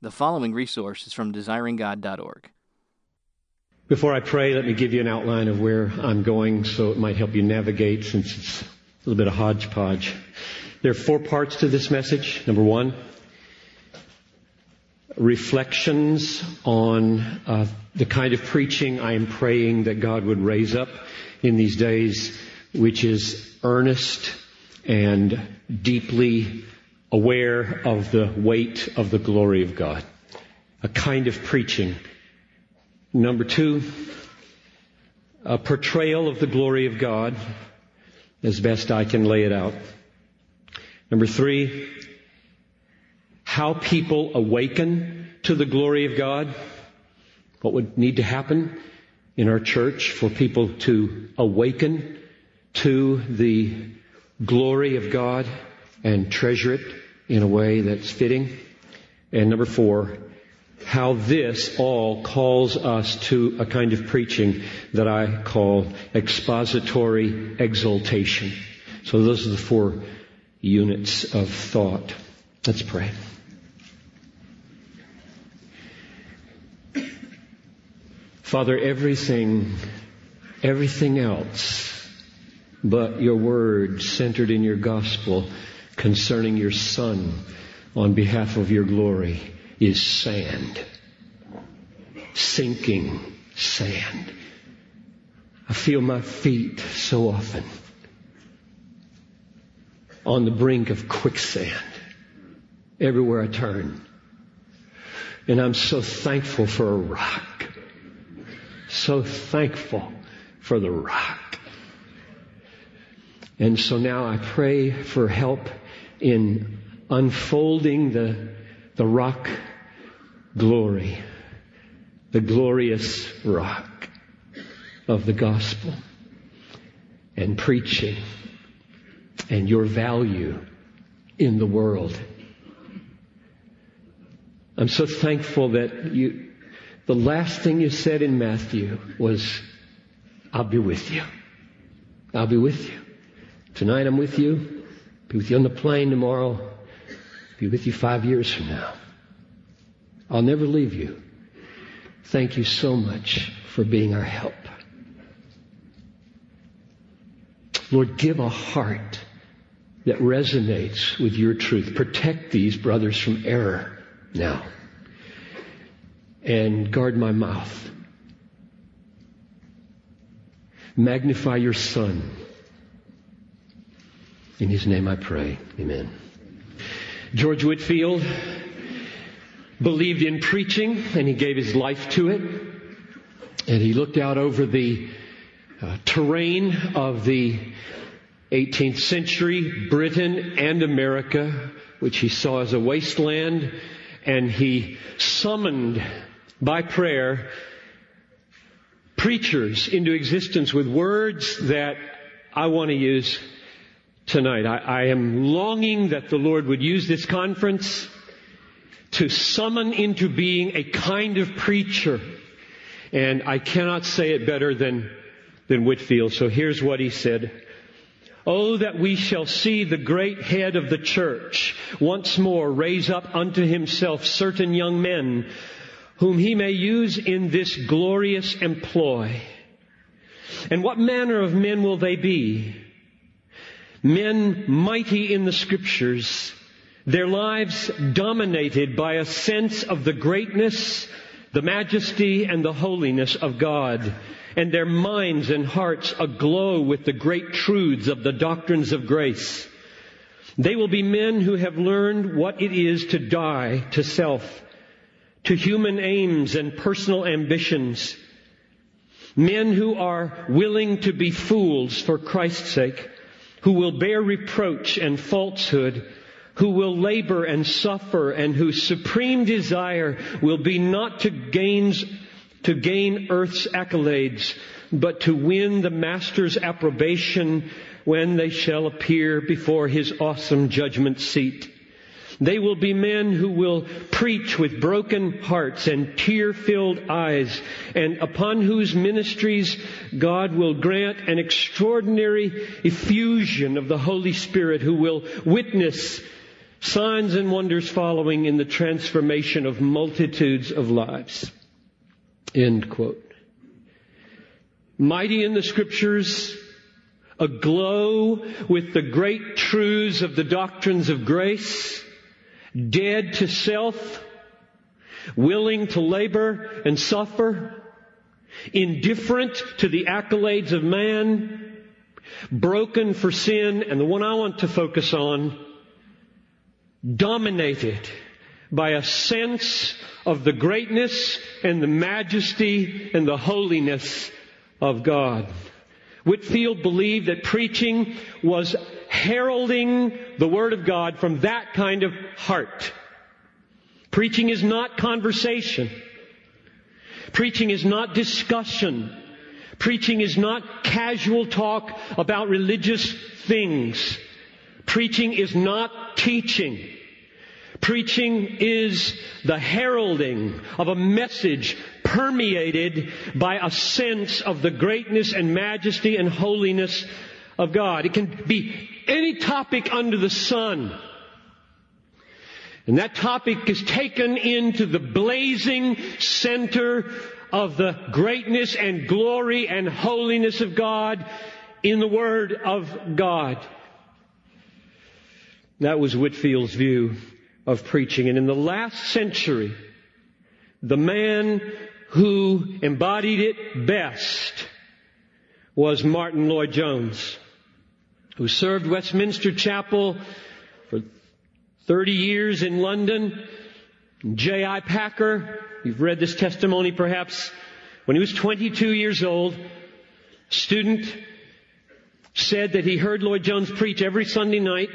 The following resource is from desiringgod.org. Before I pray, let me give you an outline of where I'm going so it might help you navigate since it's a little bit of hodgepodge. There are four parts to this message. Number one, reflections on uh, the kind of preaching I am praying that God would raise up in these days, which is earnest and deeply aware of the weight of the glory of God. A kind of preaching. Number two, a portrayal of the glory of God as best I can lay it out. Number three, how people awaken to the glory of God. What would need to happen in our church for people to awaken to the glory of God and treasure it in a way that's fitting. And number four, how this all calls us to a kind of preaching that I call expository exaltation. So those are the four units of thought. Let's pray. Father, everything, everything else but your word centered in your gospel concerning your Son on behalf of your glory is sand. Sinking sand. I feel my feet so often on the brink of quicksand everywhere I turn. And I'm so thankful for a rock. So thankful for the rock. And so now I pray for help in unfolding the, the rock glory, the glorious rock of the gospel and preaching and your value in the world. I'm so thankful that you, the last thing you said in Matthew was, I'll be with you. I'll be with you. Tonight I'm with you. Be with you on the plane tomorrow. Be with you five years from now. I'll never leave you. Thank you so much for being our help. Lord, give a heart that resonates with your truth. Protect these brothers from error now. And guard my mouth. Magnify your son in his name I pray. Amen. George Whitefield believed in preaching and he gave his life to it. And he looked out over the uh, terrain of the 18th century Britain and America, which he saw as a wasteland, and he summoned by prayer preachers into existence with words that I want to use tonight. I, I, am longing that the Lord would use this conference to summon into being a kind of preacher. And I cannot say it better than, than Whitefield. So here's what he said. Oh, that we shall see the great head of the church once more raise up unto himself certain young men whom he may use in this glorious employ. And what manner of men will they be? Men mighty in the scriptures, their lives dominated by a sense of the greatness, the majesty, and the holiness of God, and their minds and hearts aglow with the great truths of the doctrines of grace. They will be men who have learned what it is to die to self, to human aims and personal ambitions, men who are willing to be fools for Christ's sake, who will bear reproach and falsehood, who will labor and suffer, and whose supreme desire will be not to to gain earth's accolades, but to win the Master's approbation when they shall appear before his awesome judgment seat. They will be men who will preach with broken hearts and tear-filled eyes, and upon whose ministries God will grant an extraordinary effusion of the Holy Spirit who will witness signs and wonders following in the transformation of multitudes of lives. End quote. Mighty in the scriptures, aglow with the great truths of the doctrines of grace, dead to self, willing to labor and suffer, indifferent to the accolades of man, broken for sin, and the one I want to focus on, dominated by a sense of the greatness and the majesty and the holiness of God. Whitefield believed that preaching was heralding the Word of God from that kind of heart. Preaching is not conversation. Preaching is not discussion. Preaching is not casual talk about religious things. Preaching is not teaching. Preaching is the heralding of a message permeated by a sense of the greatness and majesty and holiness of God. It can be any topic under the sun. And that topic is taken into the blazing center of the greatness and glory and holiness of God in the Word of God. That was Whitefield's view of preaching. And in the last century, the man who embodied it best was Martyn Lloyd-Jones, who served Westminster Chapel for 30 years in London. J.I. Packer, you've read this testimony perhaps, when he was 22 years old, student said that he heard Lloyd-Jones preach every Sunday night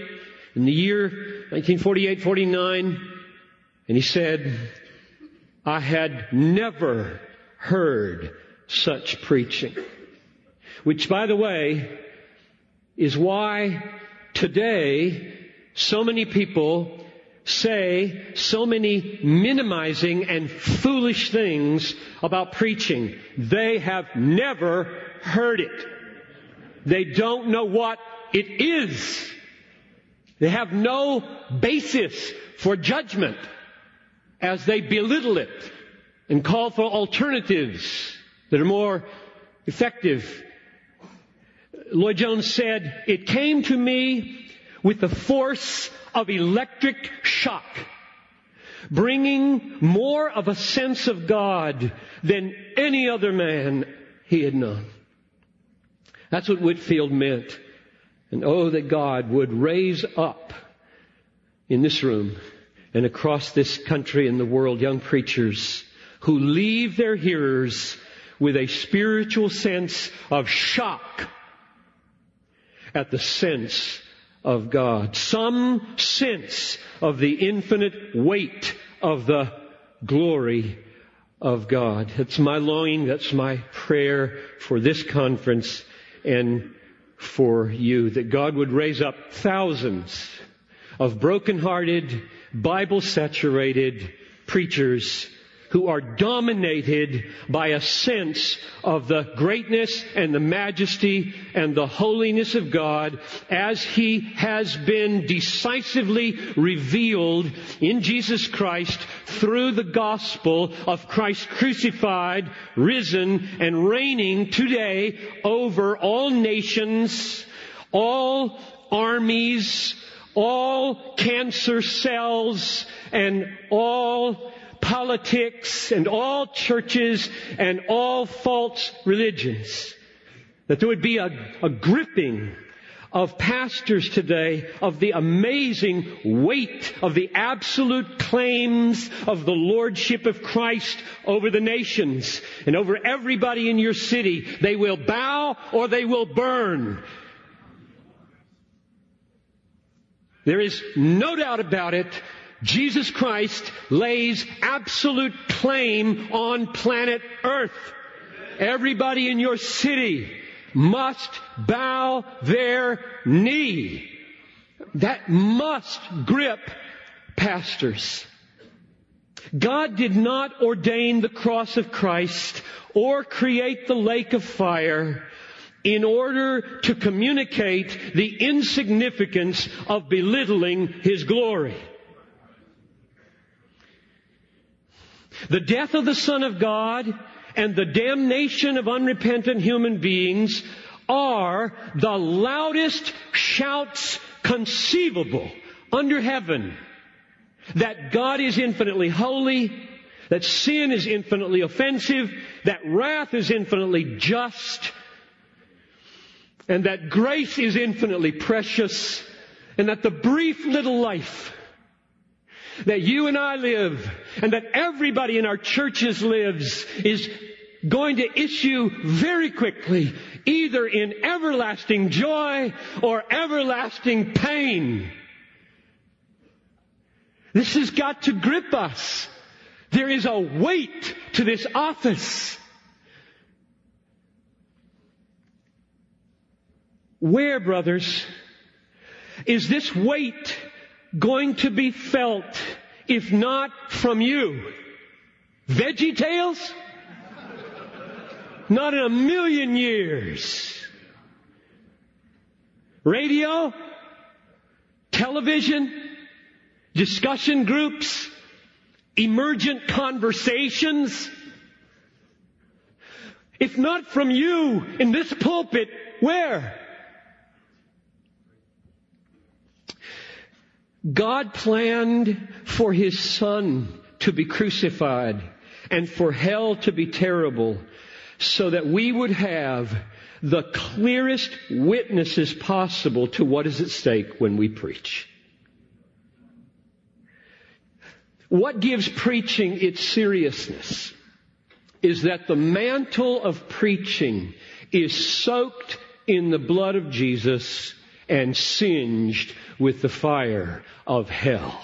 in the year 1948-49, and he said, I had never heard such preaching. Which, by the way, is why today so many people say so many minimizing and foolish things about preaching. They have never heard it. They don't know what it is. They have no basis for judgment as they belittle it and call for alternatives that are more effective. Lloyd-Jones said, it came to me with the force of electric shock, bringing more of a sense of God than any other man he had known. That's what Whitefield meant. And oh, that God would raise up in this room and across this country and the world young preachers who leave their hearers with a spiritual sense of shock at the sense of God. Some sense of the infinite weight of the glory of God. It's my longing. That's my prayer for this conference and for you. That God would raise up thousands of brokenhearted, Bible saturated preachers who are dominated by a sense of the greatness and the majesty and the holiness of God as He has been decisively revealed in Jesus Christ through the gospel of Christ crucified, risen, and reigning today over all nations, all armies, all cancer cells, and all politics and all churches and all false religions. That there would be a, a gripping of pastors today of the amazing weight of the absolute claims of the Lordship of Christ over the nations and over everybody in your city. They will bow or they will burn. There is no doubt about it Jesus Christ lays absolute claim on planet Earth. Everybody in your city must bow their knee. That must grip pastors. God did not ordain the cross of Christ or create the lake of fire in order to communicate the insignificance of belittling His glory. The death of the Son of God and the damnation of unrepentant human beings are the loudest shouts conceivable under heaven that God is infinitely holy, that sin is infinitely offensive, that wrath is infinitely just, and that grace is infinitely precious, and that the brief little life that you and I live and that everybody in our churches lives is going to issue very quickly either in everlasting joy or everlasting pain. This has got to grip us. There is a weight to this office. Where, brothers, is this weight going to be felt if not from you? VeggieTales? Not in a million years. Radio? Television? Discussion groups? Emergent conversations? If not from you in this pulpit, where? God planned for His Son to be crucified and for hell to be terrible so that we would have the clearest witnesses possible to what is at stake when we preach. What gives preaching its seriousness is that the mantle of preaching is soaked in the blood of Jesus and singed with the fire of hell.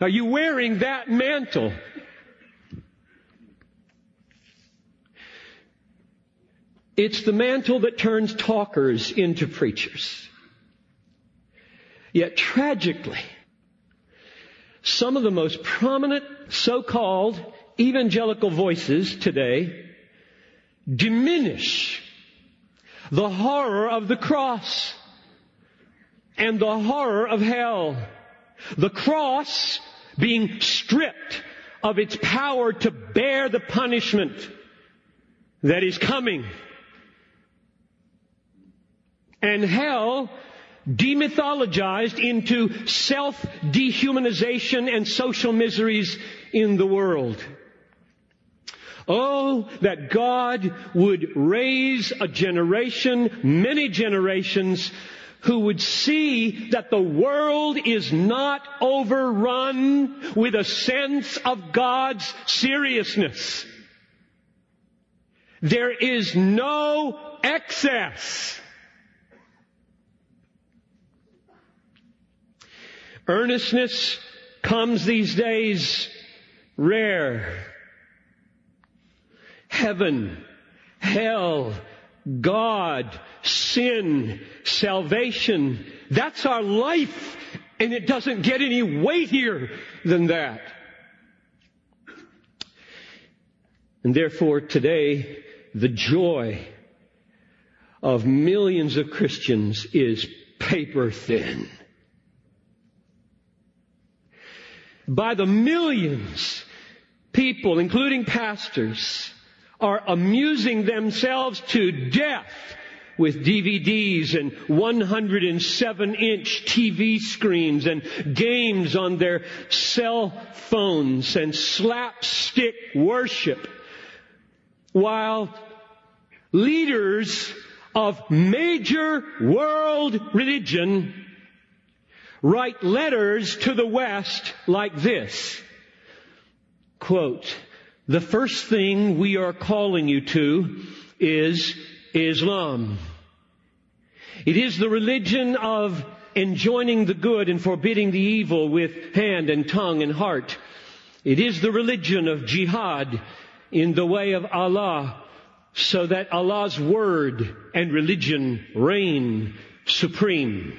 Are you wearing that mantle? It's the mantle that turns talkers into preachers. Yet tragically, some of the most prominent so-called evangelical voices today diminish the horror of the cross and the horror of hell. The cross being stripped of its power to bear the punishment that is coming and hell demythologized into self-dehumanization and social miseries in the world. Oh, that God would raise a generation, many generations, who would see that the world is not overrun with a sense of God's seriousness. There is no excess. Earnestness comes these days rare. Heaven, hell, God, sin, salvation. That's our life. And it doesn't get any weightier than that. And therefore today, the joy of millions of Christians is paper thin. by the millions, people, including pastors, are amusing themselves to death with DVDs and 107 inch TV screens and games on their cell phones and slapstick worship while leaders of major world religion write letters to the West like this. Quote, the first thing we are calling you to is Islam. It is the religion of enjoining the good and forbidding the evil with hand and tongue and heart. It is the religion of jihad in the way of Allah so that Allah's word and religion reign supreme.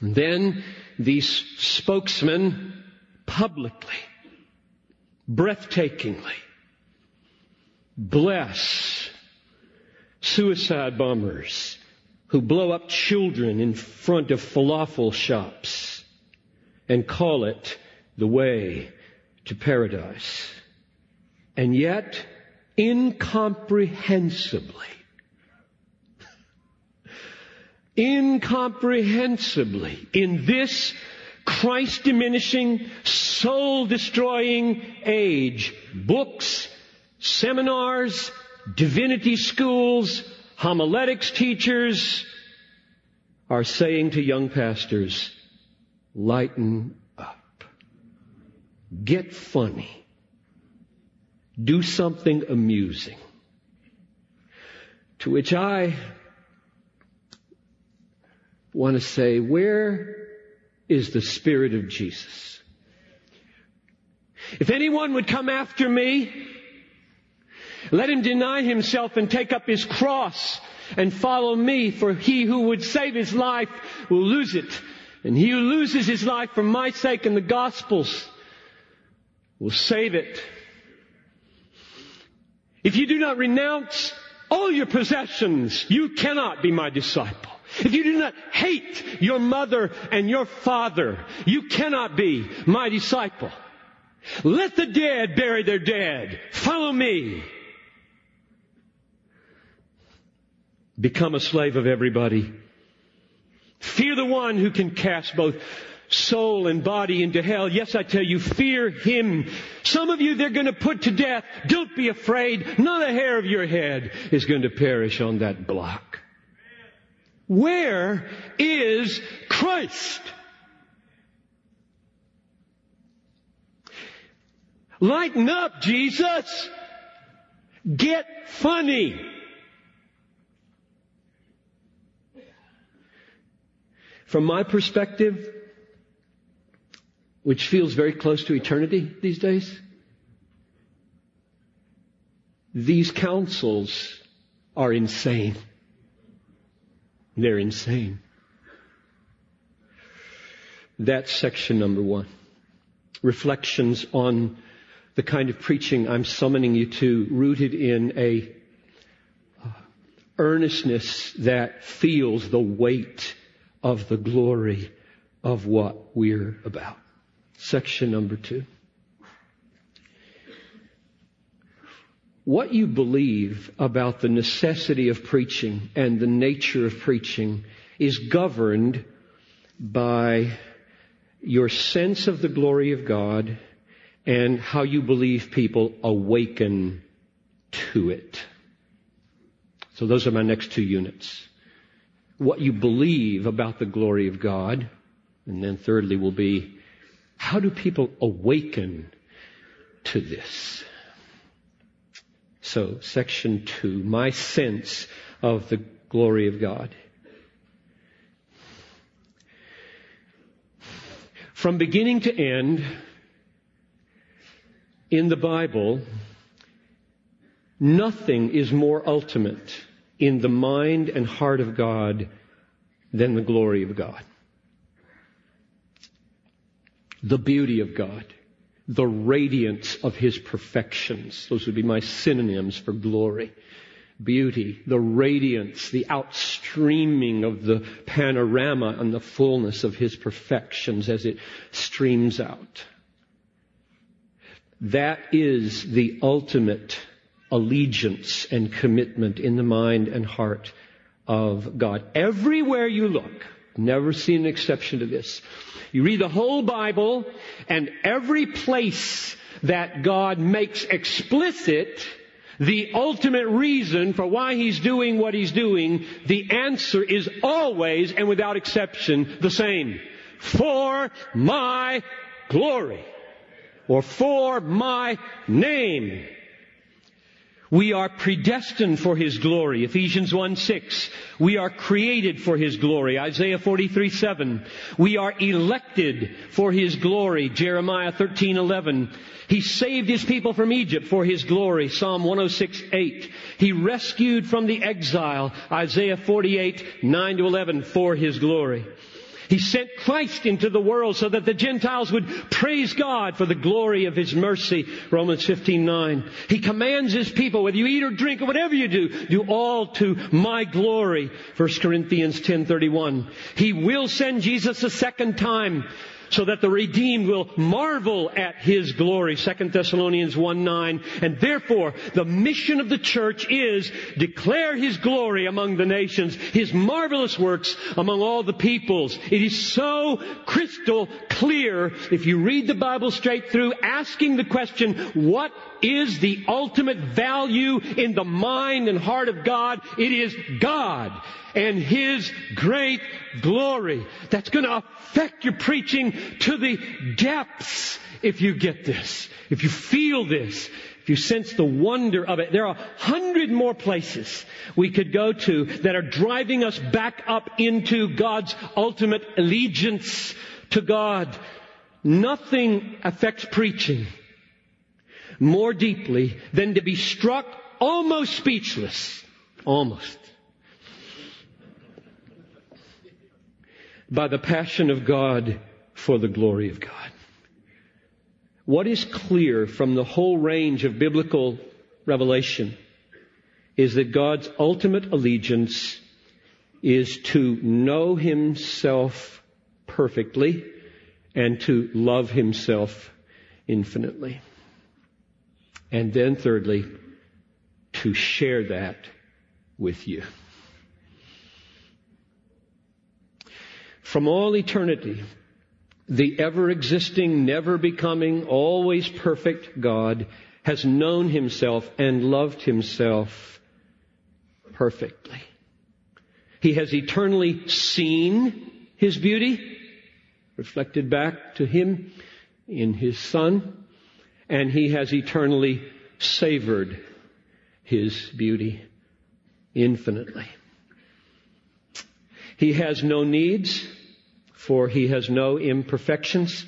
And then these spokesmen publicly, breathtakingly bless suicide bombers who blow up children in front of falafel shops and call it the way to paradise. And yet, incomprehensibly, incomprehensibly, in this Christ diminishing, soul destroying age, books, seminars, divinity schools, homiletics teachers are saying to young pastors, lighten up. Get funny. Do something amusing. To which I want to say, where is the Spirit of Jesus? If anyone would come after me, let him deny himself and take up his cross and follow me, for he who would save his life will lose it. And he who loses his life for my sake and the gospel's will save it. If you do not renounce all your possessions, you cannot be my disciple. If you do not hate your mother and your father, you cannot be my disciple. Let the dead bury their dead. Follow me. Become a slave of everybody. Fear the one who can cast both soul and body into hell. Yes, I tell you, fear him. Some of you they're going to put to death. Don't be afraid. Not a hair of your head is going to perish on that block. Where is Christ? Lighten up, Jesus. Get funny. From my perspective, which feels very close to eternity these days, these counsels are insane. They're insane. That's section number one. Reflections on the kind of preaching I'm summoning you to, rooted in a uh, earnestness that feels the weight of the glory of what we're about. Section number two. What you believe about the necessity of preaching and the nature of preaching is governed by your sense of the glory of God and how you believe people awaken to it. So those are my next two units what you believe about the glory of God. And then thirdly will be, how do people awaken to this? So, section two, my sense of the glory of God. From beginning to end, in the Bible, nothing is more ultimate in the mind and heart of God than the glory of God. The beauty of God. The radiance of His perfections. Those would be my synonyms for glory. Beauty, the radiance, the outstreaming of the panorama and the fullness of His perfections as it streams out. That is the ultimate allegiance and commitment in the mind and heart of God. Everywhere you look, never seen an exception to this. You read the whole Bible and every place that God makes explicit the ultimate reason for why he's doing what he's doing, the answer is always and without exception the same. For my glory. Or for my name. We are predestined for His glory. Ephesians 1 6. We are created for His glory. Isaiah 43 7. We are elected for His glory. Jeremiah 13 11. He saved His people from Egypt for His glory. Psalm 106 8. He rescued from the exile. Isaiah 48 9 to 11 for His glory. He sent Christ into the world so that the Gentiles would praise God for the glory of His mercy. Romans 15, 9. He commands His people, whether you eat or drink or whatever you do, do all to my glory. 1 Corinthians 10, 31. He will send Jesus a second time so that the redeemed will marvel at his glory. 2 Thessalonians 1 9. And therefore, the mission of the church is declare his glory among the nations, his marvelous works among all the peoples. It is so crystal clear if you read the Bible straight through, asking the question, what is the ultimate value in the mind and heart of God? It is God and His great glory. That's going to affect your preaching to the depths if you get this, if you feel this, if you sense the wonder of it. There are a hundred more places we could go to that are driving us back up into God's ultimate allegiance to God. Nothing affects preaching more deeply than to be struck almost speechless, almost, by the passion of God for the glory of God. What is clear from the whole range of biblical revelation is that God's ultimate allegiance is to know Himself perfectly and to love Himself infinitely. And then thirdly, to share that with you. From all eternity, the ever existing, never becoming, always perfect God has known himself and loved himself perfectly. He has eternally seen his beauty reflected back to him in his son, and he has eternally savored his beauty infinitely. He has no needs for he has no imperfections.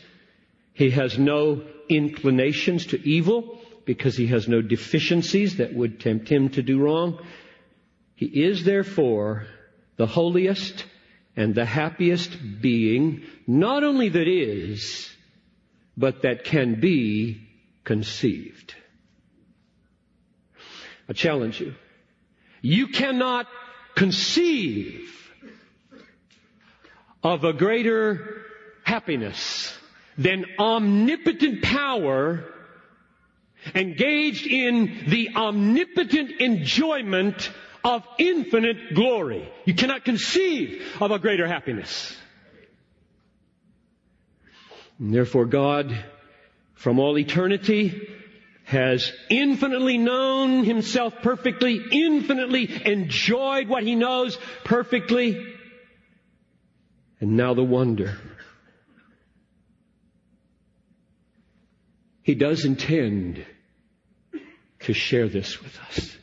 He has no inclinations to evil because he has no deficiencies that would tempt him to do wrong. He is therefore the holiest and the happiest being, not only that is, but that can be conceived. I challenge you. You cannot conceive of a greater happiness than omnipotent power engaged in the omnipotent enjoyment of infinite glory. You cannot conceive of a greater happiness. And therefore God, from all eternity, has infinitely known himself perfectly, infinitely enjoyed what he knows perfectly, and now the wonder. He does intend to share this with us.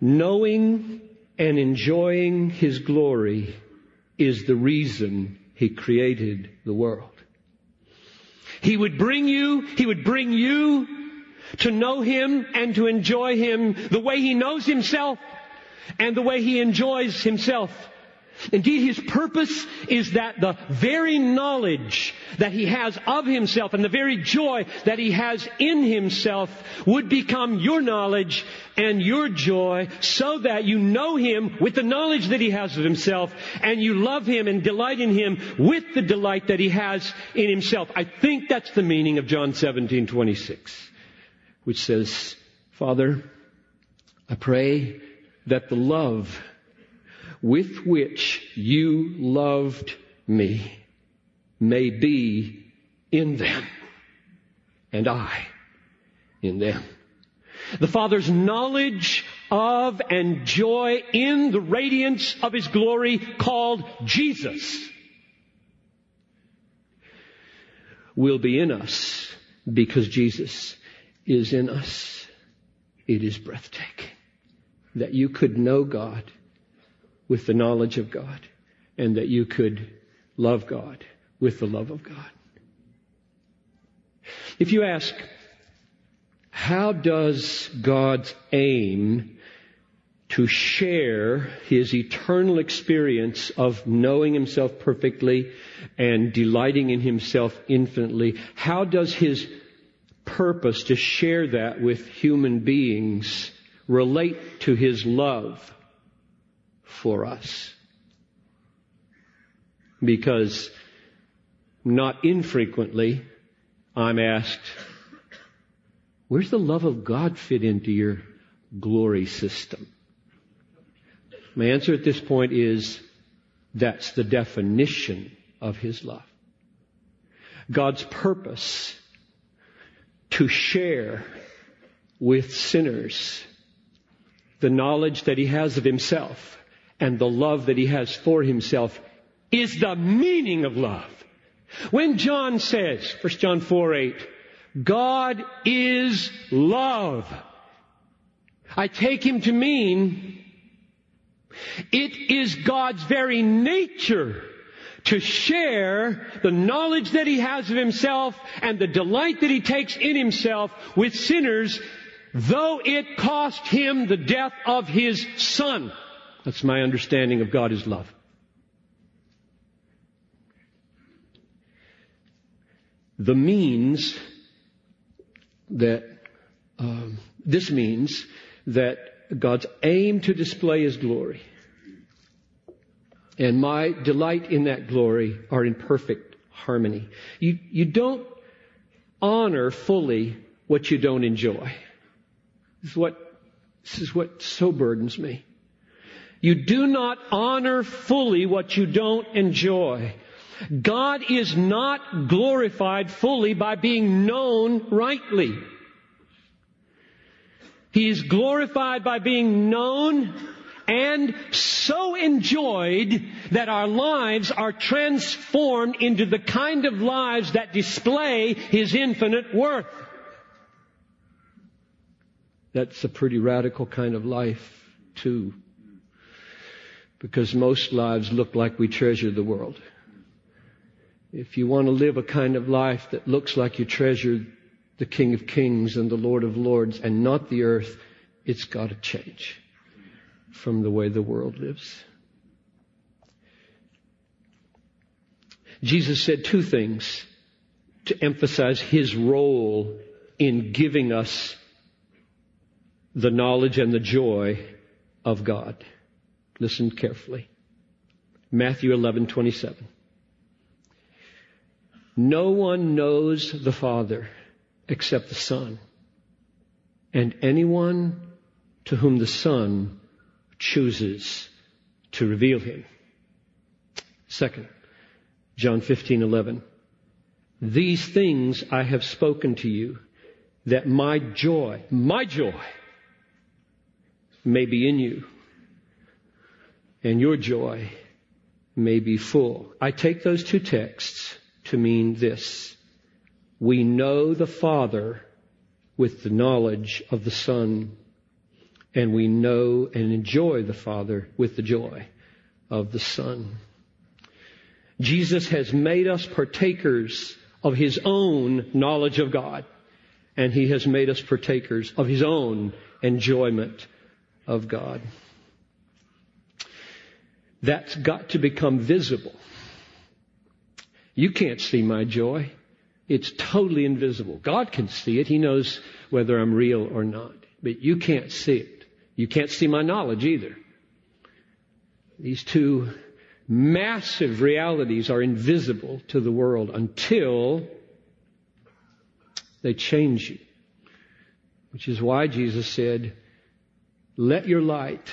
Knowing and enjoying His glory is the reason He created the world. He would bring you, He would bring you to know Him and to enjoy Him the way He knows Himself and the way he enjoys himself. Indeed, his purpose is that the very knowledge that he has of himself and the very joy that he has in himself would become your knowledge and your joy so that you know him with the knowledge that he has of himself and you love him and delight in him with the delight that he has in himself. I think that's the meaning of John 17, 26, which says, Father, I pray that the love with which you loved me may be in them and I in them. The Father's knowledge of and joy in the radiance of His glory called Jesus will be in us because Jesus is in us. It is breathtaking that you could know God with the knowledge of God and that you could love God with the love of God. If you ask, how does God's aim to share his eternal experience of knowing himself perfectly and delighting in himself infinitely. How does his purpose to share that with human beings relate to his love for us? Because not infrequently I'm asked, where's the love of God fit into your glory system? My answer at this point is that's the definition of His love. God's purpose to share with sinners the knowledge that He has of Himself and the love that He has for Himself is the meaning of love. When John says, 1 John 4 8, God is love, I take him to mean it is God's very nature to share the knowledge that he has of himself and the delight that he takes in himself with sinners, though it cost him the death of his son. That's my understanding of God is love. The means that um, this means that God's aim to display His glory. And my delight in that glory are in perfect harmony. You, you don't honor fully what you don't enjoy. This is what, this is what so burdens me. You do not honor fully what you don't enjoy. God is not glorified fully by being known rightly. He is glorified by being known and so enjoyed that our lives are transformed into the kind of lives that display His infinite worth. That's a pretty radical kind of life, too. Because most lives look like we treasure the world. If you want to live a kind of life that looks like you treasure the King of Kings and the Lord of Lords and not the earth, it's got to change from the way the world lives. Jesus said two things to emphasize his role in giving us the knowledge and the joy of God. Listen carefully. Matthew 11:27. No one knows the Father except the Son. And anyone to whom the Son chooses to reveal him. Second, John 15:11. These things I have spoken to you that my joy, my joy may be in you and your joy may be full. I take those two texts to mean this. We know the Father with the knowledge of the Son, and we know and enjoy the Father with the joy of the Son. Jesus has made us partakers of His own knowledge of God, and He has made us partakers of His own enjoyment of God. That's got to become visible. You can't see my joy. It's totally invisible. God can see it. He knows whether I'm real or not. But you can't see it. You can't see my knowledge either. These two massive realities are invisible to the world until they change you. Which is why Jesus said, let your light,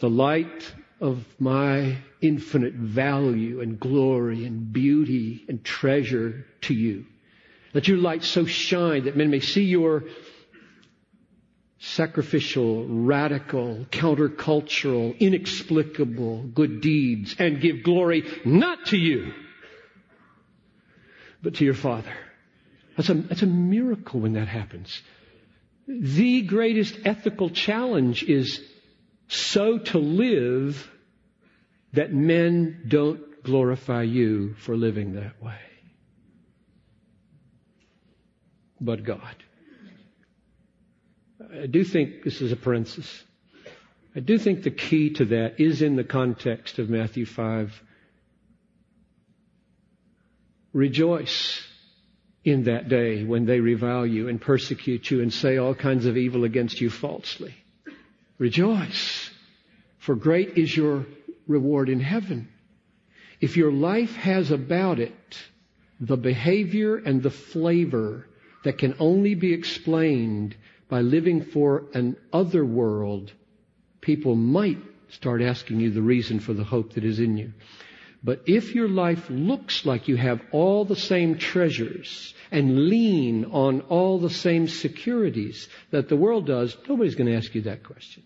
the light of my infinite value and glory and beauty and treasure to you. Let your light so shine that men may see your sacrificial, radical, countercultural, inexplicable good deeds and give glory not to you, but to your Father. That's a, that's a miracle when that happens. The greatest ethical challenge is so to live that men don't glorify you for living that way. But God. I do think this is a parenthesis. I do think the key to that is in the context of Matthew 5. Rejoice in that day when they revile you and persecute you and say all kinds of evil against you falsely. Rejoice, for great is your reward in heaven. If your life has about it the behavior and the flavor that can only be explained by living for an other world, people might start asking you the reason for the hope that is in you. But if your life looks like you have all the same treasures and lean on all the same securities that the world does, nobody's going to ask you that question.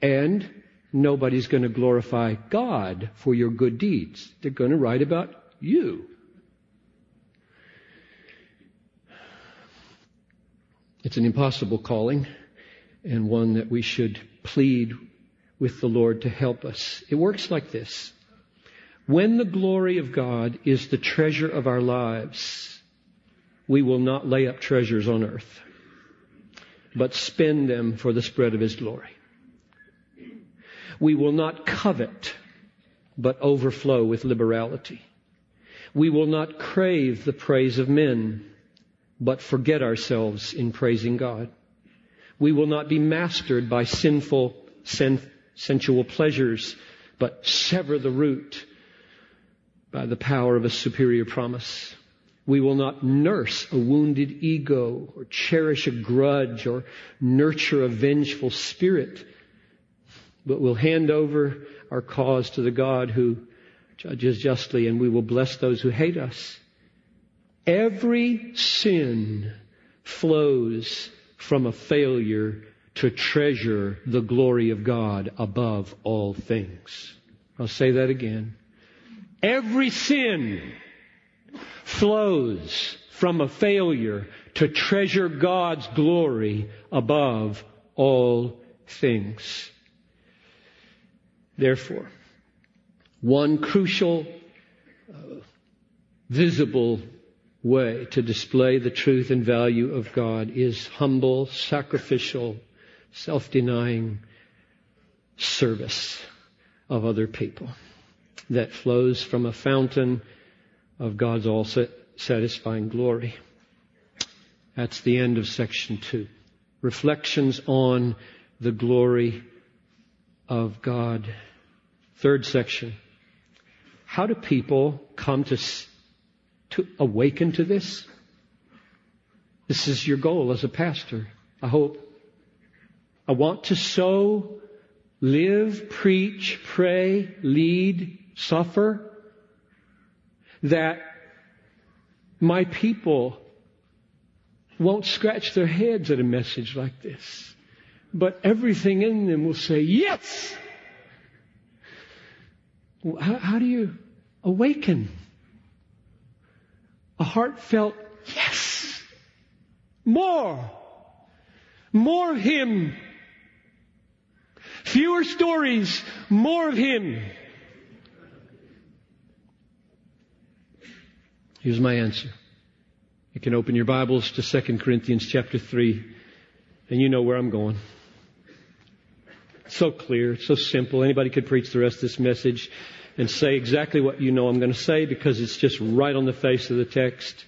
And nobody's going to glorify God for your good deeds. They're going to write about you. It's an impossible calling and one that we should plead with the Lord to help us. It works like this. When the glory of God is the treasure of our lives, we will not lay up treasures on earth, but spend them for the spread of His glory. We will not covet, but overflow with liberality. We will not crave the praise of men, but forget ourselves in praising God. We will not be mastered by sinful, sen- sensual pleasures, but sever the root by the power of a superior promise. We will not nurse a wounded ego or cherish a grudge or nurture a vengeful spirit, but we'll hand over our cause to the God who judges justly and we will bless those who hate us. Every sin flows from a failure to treasure the glory of God above all things. I'll say that again. Every sin flows from a failure to treasure God's glory above all things. Therefore, one crucial, uh, visible way to display the truth and value of God is humble, sacrificial, self-denying service of other people that flows from a fountain of God's all satisfying glory. That's the end of section two. Reflections on the glory of God. Third section. How do people come to, to awaken to this? This is your goal as a pastor, I hope. I want to sow, live, preach, pray, lead, suffer, that my people won't scratch their heads at a message like this, but everything in them will say, yes! How, how do you awaken. A heartfelt yes. More. More Him. Fewer stories, more of Him. Here's my answer. You can open your Bibles to 2 Corinthians chapter 3, and you know where I'm going. It's so clear, it's so simple. Anybody could preach the rest of this message and say exactly what you know I'm going to say because it's just right on the face of the text.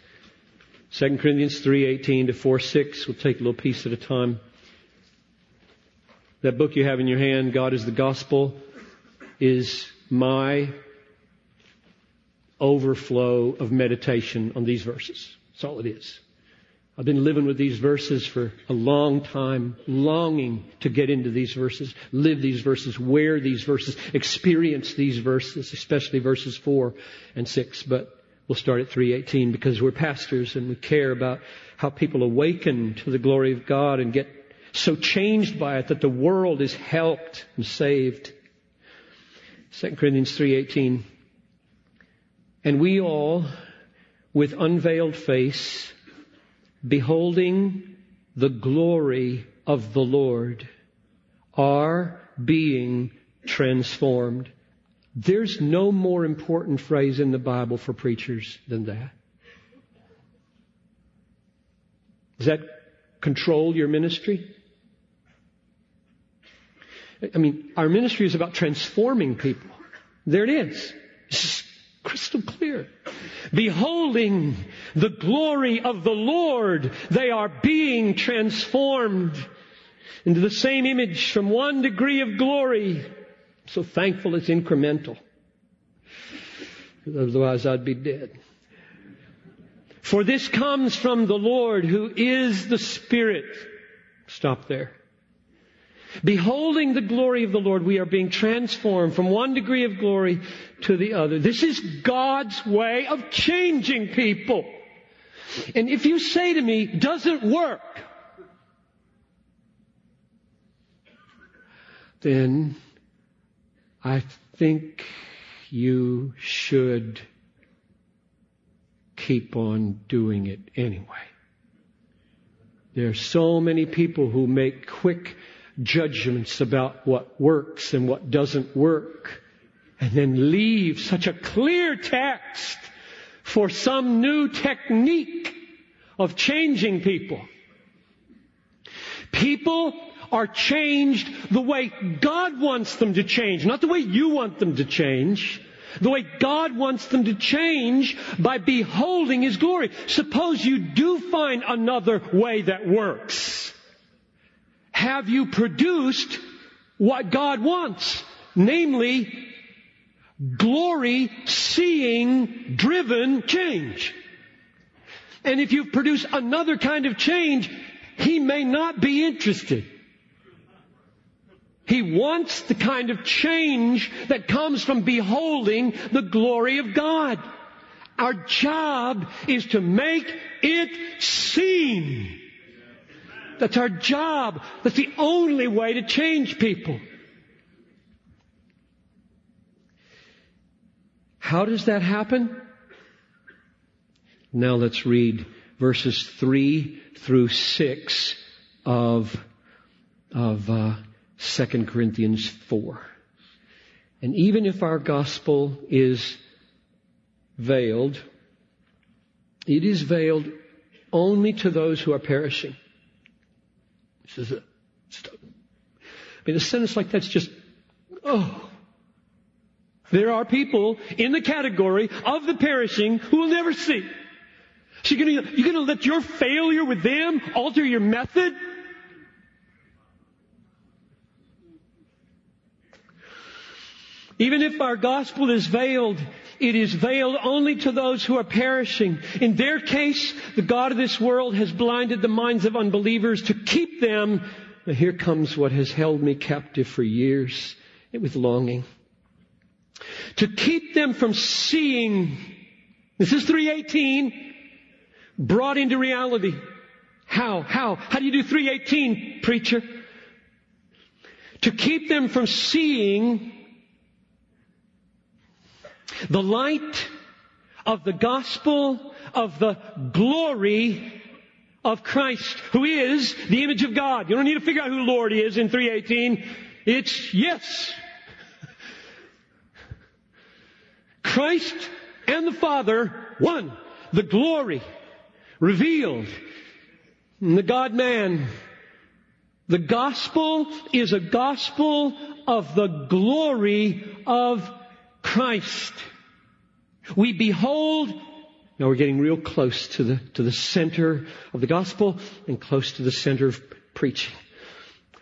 2 Corinthians 3:18 to 4:6. We'll take a little piece at a time. That book you have in your hand, God is the Gospel, is my overflow of meditation on these verses. That's all it is. I've been living with these verses for a long time, longing to get into these verses, live these verses, wear these verses, experience these verses, especially verses 4 and 6. But we'll start at 318 because we're pastors and we care about how people awaken to the glory of God and get so changed by it that the world is helped and saved. 2 Corinthians 3:18 And we all with unveiled face beholding the glory of the Lord, are being transformed. There's no more important phrase in the Bible for preachers than that. Does that control your ministry? I mean, our ministry is about transforming people. There it is. Crystal clear. Beholding the glory of the Lord, they are being transformed into the same image from one degree of glory. So thankful it's incremental. Otherwise I'd be dead. For this comes from the Lord who is the Spirit. Stop there. Beholding the glory of the Lord, we are being transformed from one degree of glory to the other. This is God's way of changing people. And if you say to me, doesn't work, then I think you should keep on doing it anyway. There are so many people who make quick judgments about what works and what doesn't work, and then leave such a clear text for some new technique of changing people. People are changed the way God wants them to change, not the way you want them to change. The way God wants them to change by beholding His glory. Suppose you do find another way that works. Have you produced what God wants? Namely, glory seeing driven change. And if you produce another kind of change, He may not be interested. He wants the kind of change that comes from beholding the glory of God. Our job is to make it seen. That's our job. That's the only way to change people. How does that happen? Now let's read verses 3 through 6 of, of uh, 2 Corinthians 4. And even if our gospel is veiled, it is veiled only to those who are perishing. Is a, uh, I mean, a sentence like that's just, oh. There are people in the category of the perishing who will never see. So you're gonna, you're gonna let your failure with them alter your method? Even if our gospel is veiled, it is veiled only to those who are perishing. In their case, the God of this world has blinded the minds of unbelievers to keep them. Here comes what has held me captive for years with longing. To keep them from seeing, this is 318, brought into reality. How? How? How do you do 318, preacher? To keep them from seeing the light of the gospel of the glory of Christ, who is the image of God. You don't need to figure out who Lord is in 318. It's yes. Christ and the Father, one. The glory revealed. The God man. The gospel is a gospel of the glory of Christ. We behold, now we're getting real close to the, to the center of the gospel and close to the center of preaching.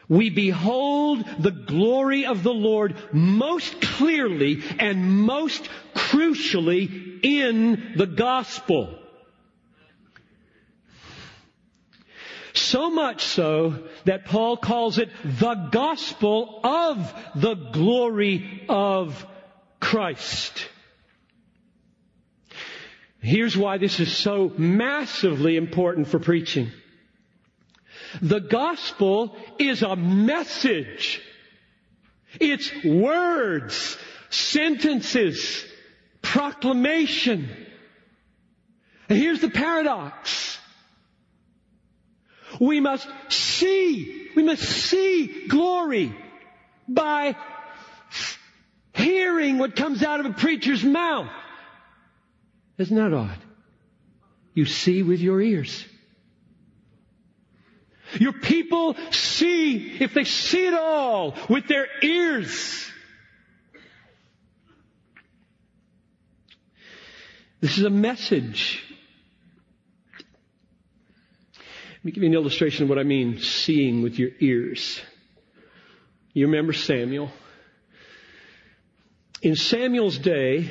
We behold the glory of the Lord most clearly and most crucially in the gospel. So much so that Paul calls it the gospel of the glory of Christ. Here's why this is so massively important for preaching. The gospel is a message. It's words, sentences, proclamation. And here's the paradox. We must see, we must see glory by hearing what comes out of a preacher's mouth. Isn't that odd? You see with your ears. Your people see, if they see it all, with their ears. This is a message. Let me give you an illustration of what I mean, seeing with your ears. You remember Samuel? In Samuel's day,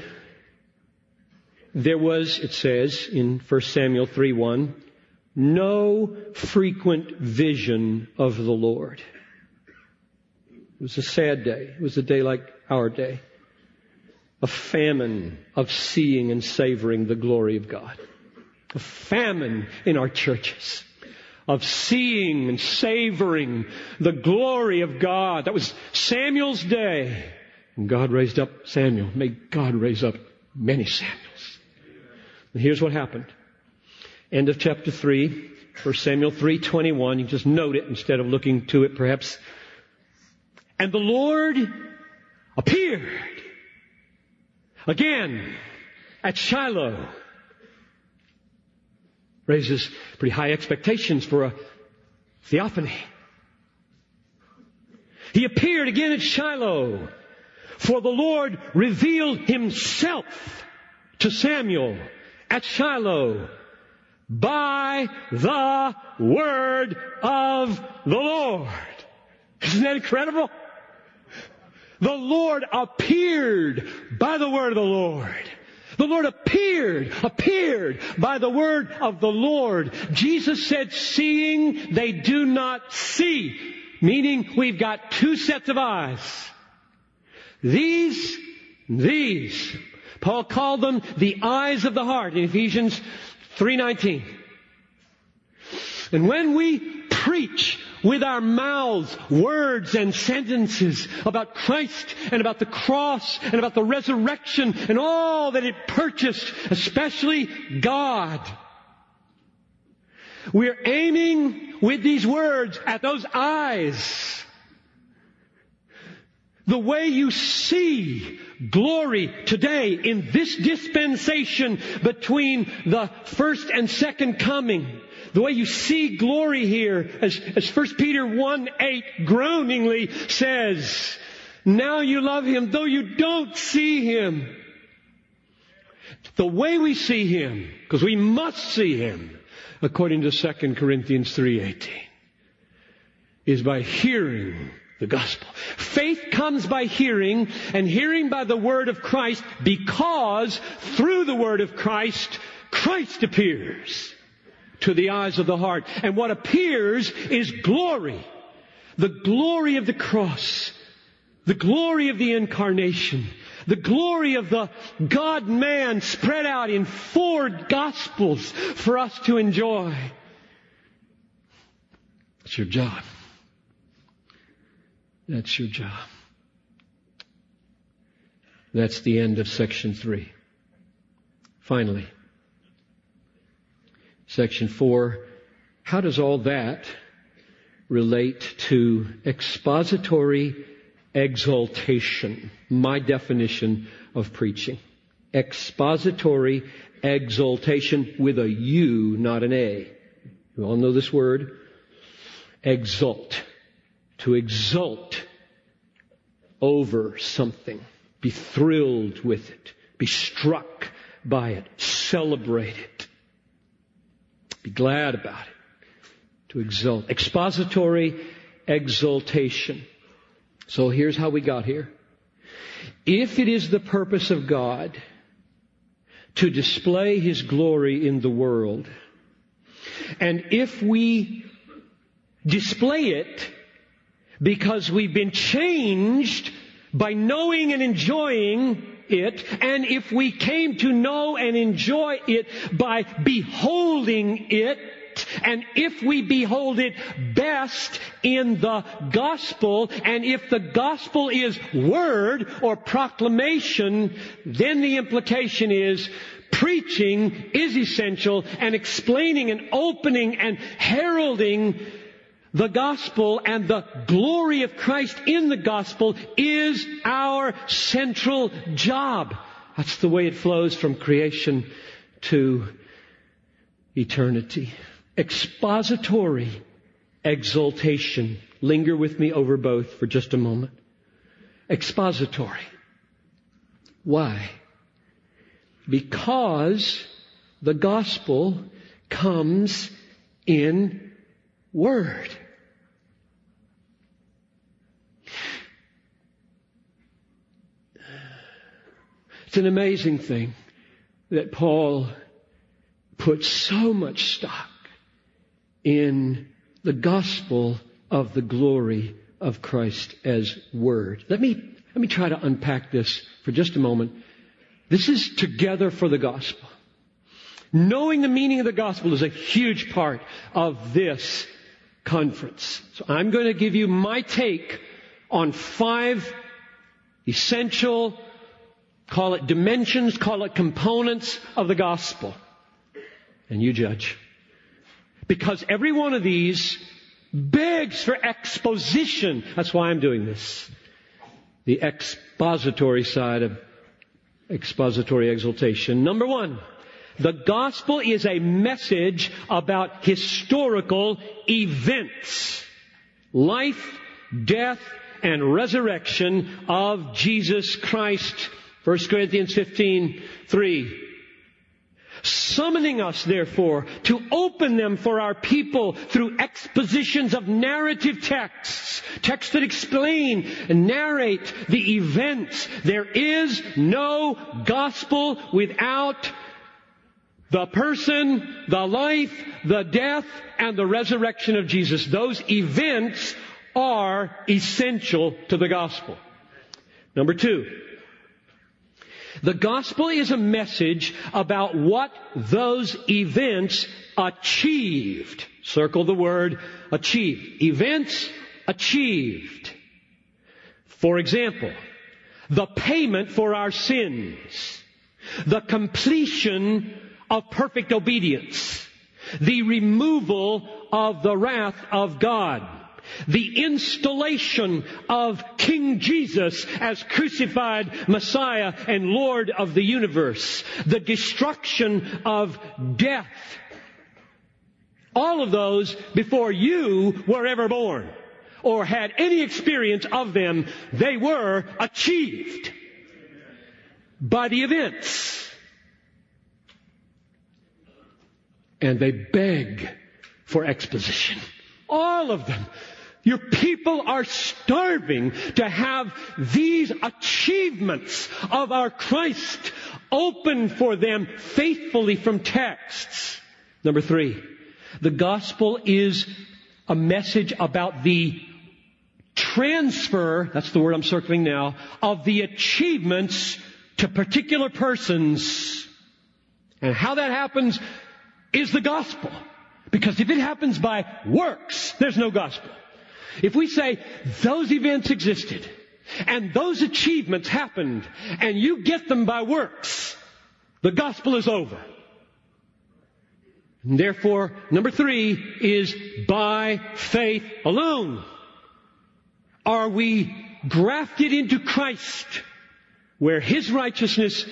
there was, it says in 1 Samuel 3 1, no frequent vision of the Lord. It was a sad day. It was a day like our day. A famine of seeing and savoring the glory of God. A famine in our churches of seeing and savoring the glory of God. That was Samuel's day. And God raised up Samuel. May God raise up many Samuels. And here's what happened. End of chapter 3, 1 Samuel 3.21. You just note it instead of looking to it perhaps. And the Lord appeared again at Shiloh raises pretty high expectations for a theophany. He appeared again at Shiloh, for the Lord revealed himself to Samuel at Shiloh by the word of the Lord. Isn't that incredible? The Lord appeared by the word of the Lord. The Lord appeared, appeared by the word of the Lord. Jesus said, seeing they do not see. Meaning we've got two sets of eyes. These, these. Paul called them the eyes of the heart in Ephesians 3.19. And when we preach with our mouths words and sentences about Christ and about the cross and about the resurrection and all that it purchased, especially God. We're aiming with these words at those eyes. The way you see glory today in this dispensation between the first and second coming the way you see glory here, as, as 1 Peter 1 8 groaningly says, now you love him though you don't see him. The way we see him, because we must see him, according to 2 Corinthians 3.18, is by hearing the gospel. Faith comes by hearing, and hearing by the word of Christ, because through the word of Christ, Christ appears to the eyes of the heart. And what appears is glory. The glory of the cross. The glory of the incarnation. The glory of the God man spread out in four gospels for us to enjoy. It's your job. That's your job. That's the end of section three. Finally, Section 4, how does all that relate to expository exultation? My definition of preaching. Expository exaltation with a U, not an A. You all know this word? Exult. To exult over something. Be thrilled with it. Be struck by it. Celebrate it. Be glad about it. To exult. Expository exultation. So here's how we got here. If it is the purpose of God to display His glory in the world, and if we display it because we've been changed by knowing and enjoying it, and if we came to know and enjoy it by beholding it, and if we behold it best in the gospel, and if the gospel is word or proclamation, then the implication is preaching is essential and explaining and opening and heralding the gospel and the glory of Christ in the gospel is our central job. That's the way it flows from creation to eternity. Expository exultation. Linger with me over both for just a moment. Expository. Why? Because the gospel comes in word. It's an amazing thing that Paul put so much stock in the gospel of the glory of Christ as word. Let me, let me try to unpack this for just a moment. This is together for the gospel. Knowing the meaning of the gospel is a huge part of this conference. So I'm going to give you my take on five essential Call it dimensions, call it components of the gospel. And you judge. Because every one of these begs for exposition. That's why I'm doing this. The expository side of expository exultation. Number one, the gospel is a message about historical events. Life, death, and resurrection of Jesus Christ 1 Corinthians 15, 3. Summoning us, therefore, to open them for our people through expositions of narrative texts, texts that explain and narrate the events. There is no gospel without the person, the life, the death, and the resurrection of Jesus. Those events are essential to the gospel. Number two, the gospel is a message about what those events achieved. Circle the word achieved. Events achieved. For example, the payment for our sins, the completion of perfect obedience, the removal of the wrath of God, the installation of King Jesus as crucified Messiah and Lord of the universe, the destruction of death. All of those before you were ever born or had any experience of them, they were achieved by the events. And they beg for exposition. All of them. Your people are starving to have these achievements of our Christ open for them faithfully from texts. Number three, the gospel is a message about the transfer, that's the word I'm circling now, of the achievements to particular persons. And how that happens is the gospel. Because if it happens by works, there's no gospel. If we say those events existed and those achievements happened and you get them by works, the gospel is over. And therefore, number three is by faith alone. Are we grafted into Christ where His righteousness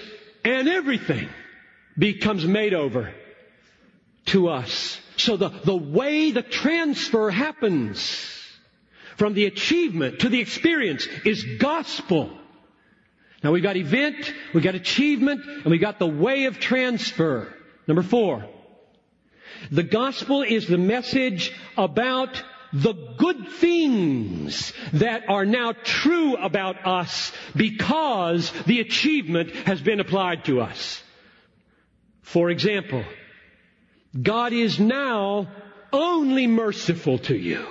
and everything becomes made over to us? So the, the way the transfer happens from the achievement to the experience is gospel. Now we've got event, we've got achievement, and we've got the way of transfer. Number four. The gospel is the message about the good things that are now true about us because the achievement has been applied to us. For example, God is now only merciful to you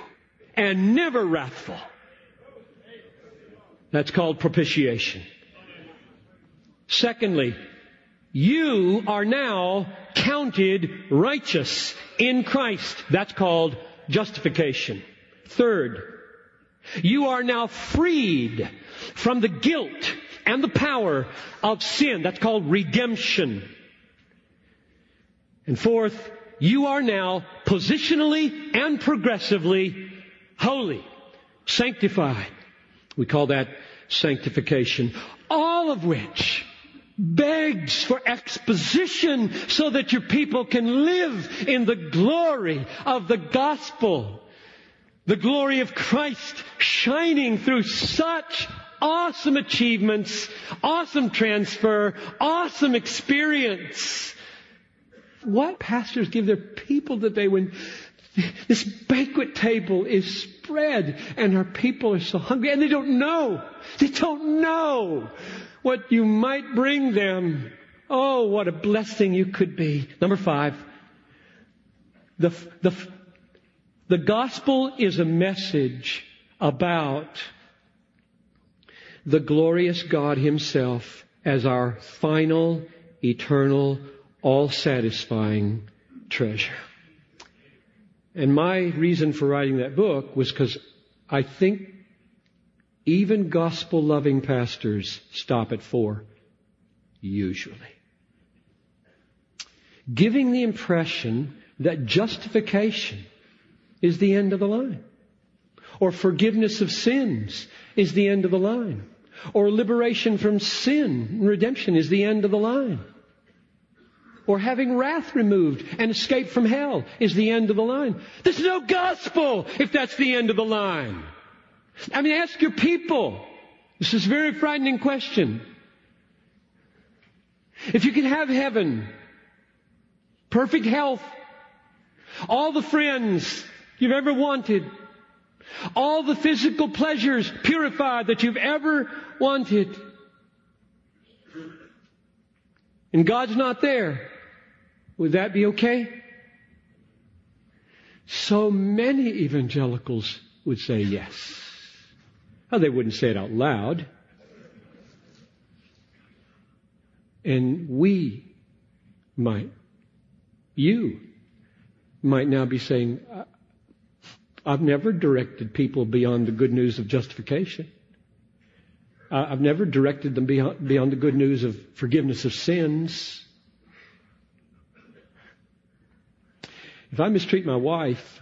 and never wrathful. That's called propitiation. Secondly, you are now counted righteous in Christ. That's called justification. Third, you are now freed from the guilt and the power of sin. That's called redemption. And fourth, you are now positionally and progressively holy, sanctified. We call that sanctification. All of which begs for exposition so that your people can live in the glory of the gospel. The glory of Christ shining through such awesome achievements, awesome transfer, awesome experience. What pastors give their people today when this banquet table is spread and our people are so hungry and they don't know. They don't know what you might bring them. Oh, what a blessing you could be. Number five. The, the, the gospel is a message about the glorious God Himself as our final, eternal, all satisfying treasure. And my reason for writing that book was because I think even gospel loving pastors stop at four, usually. Giving the impression that justification is the end of the line. Or forgiveness of sins is the end of the line. Or liberation from sin, redemption is the end of the line. Or having wrath removed and escape from hell is the end of the line. There's no gospel if that's the end of the line. I mean, ask your people. This is a very frightening question. If you could have heaven, perfect health, all the friends you've ever wanted, all the physical pleasures purified that you've ever wanted, and God's not there, would that be okay? So many evangelicals would say yes. Well, they wouldn't say it out loud. And we might, you might now be saying, I've never directed people beyond the good news of justification. I've never directed them beyond, beyond the good news of forgiveness of sins. If I mistreat my wife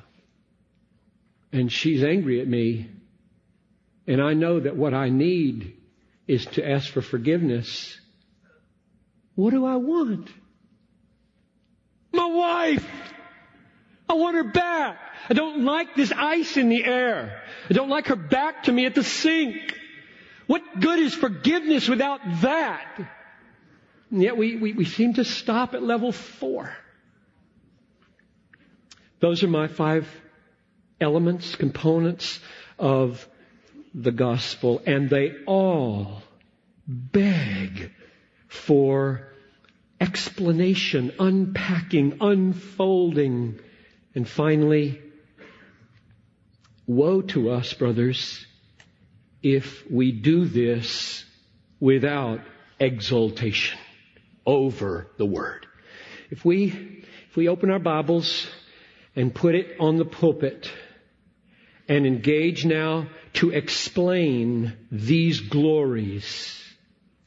and she's angry at me, and I know that what I need is to ask for forgiveness, what do I want? My wife! I want her back. I don't like this ice in the air. I don't like her back to me at the sink. What good is forgiveness without that? And yet we, we, we seem to stop at level four. Those are my five elements, components of the gospel, and they all beg for explanation, unpacking, unfolding, and finally, woe to us, brothers, if we do this without exultation over the Word. If we, if we open our Bibles and put it on the pulpit and engage now to explain these glories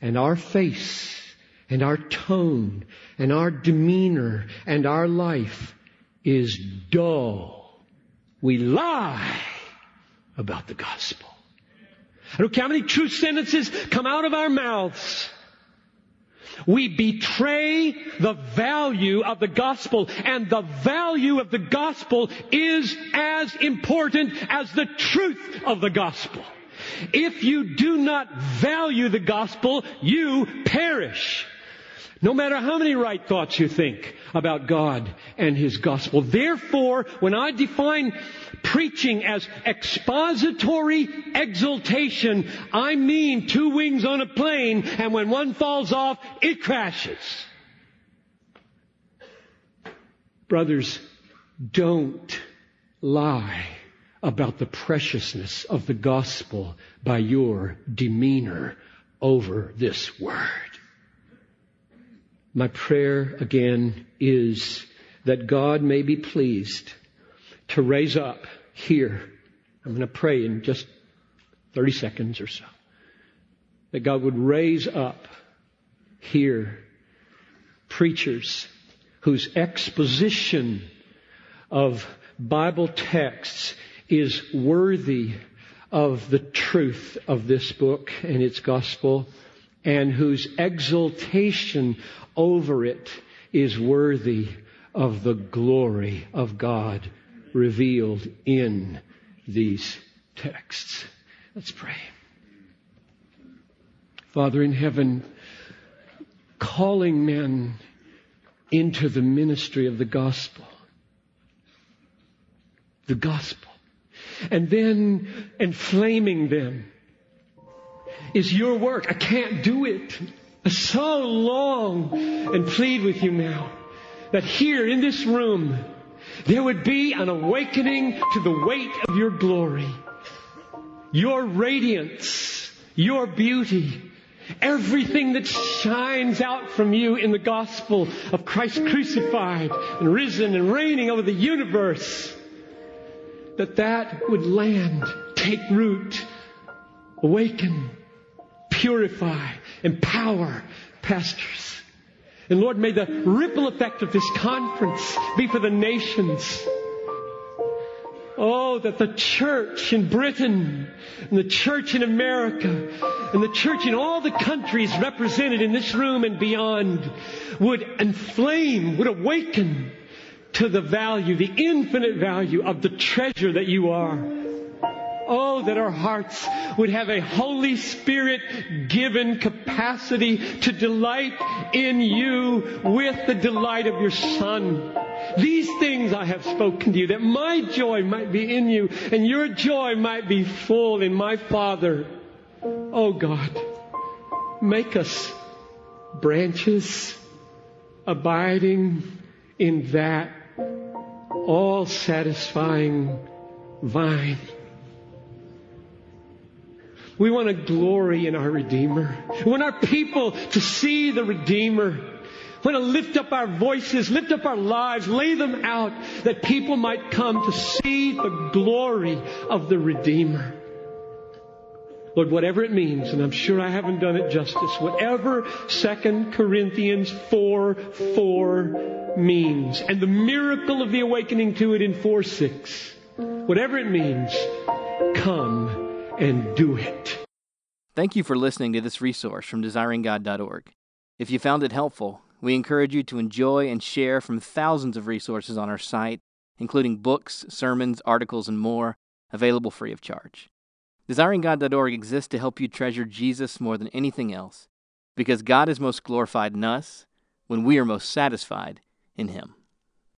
and our face and our tone and our demeanor and our life is dull. We lie about the gospel. I don't care how many true sentences come out of our mouths. We betray the value of the gospel and the value of the gospel is as important as the truth of the gospel. If you do not value the gospel, you perish. No matter how many right thoughts you think about God and His gospel. Therefore, when I define preaching as expository exultation, I mean two wings on a plane and when one falls off, it crashes. Brothers, don't lie about the preciousness of the gospel by your demeanor over this word. My prayer again is that God may be pleased to raise up here. I'm going to pray in just 30 seconds or so. That God would raise up here preachers whose exposition of Bible texts is worthy of the truth of this book and its gospel and whose exultation over it is worthy of the glory of God revealed in these texts. Let's pray. Father in heaven, calling men into the ministry of the gospel. The gospel. And then inflaming them is your work. I can't do it. I so long and plead with you now that here in this room there would be an awakening to the weight of your glory, your radiance, your beauty, everything that shines out from you in the gospel of Christ crucified and risen and reigning over the universe, that that would land, take root, awaken, purify, empower pastors. And Lord, may the ripple effect of this conference be for the nations. Oh, that the church in Britain and the church in America and the church in all the countries represented in this room and beyond would inflame, would awaken to the value, the infinite value of the treasure that you are. Oh, that our hearts would have a Holy Spirit given capacity to delight in you with the delight of your Son. These things I have spoken to you, that my joy might be in you and your joy might be full in my Father. Oh God, make us branches abiding in that all satisfying vine. We want to glory in our Redeemer. We want our people to see the Redeemer. We want to lift up our voices, lift up our lives, lay them out that people might come to see the glory of the Redeemer. Lord, whatever it means, and I'm sure I haven't done it justice, whatever 2 Corinthians 4 4 means, and the miracle of the awakening to it in 4 6, whatever it means, come and do it. Thank you for listening to this resource from desiringgod.org. If you found it helpful, we encourage you to enjoy and share from thousands of resources on our site, including books, sermons, articles, and more, available free of charge. DesiringGod.org exists to help you treasure Jesus more than anything else, because God is most glorified in us when we are most satisfied in Him.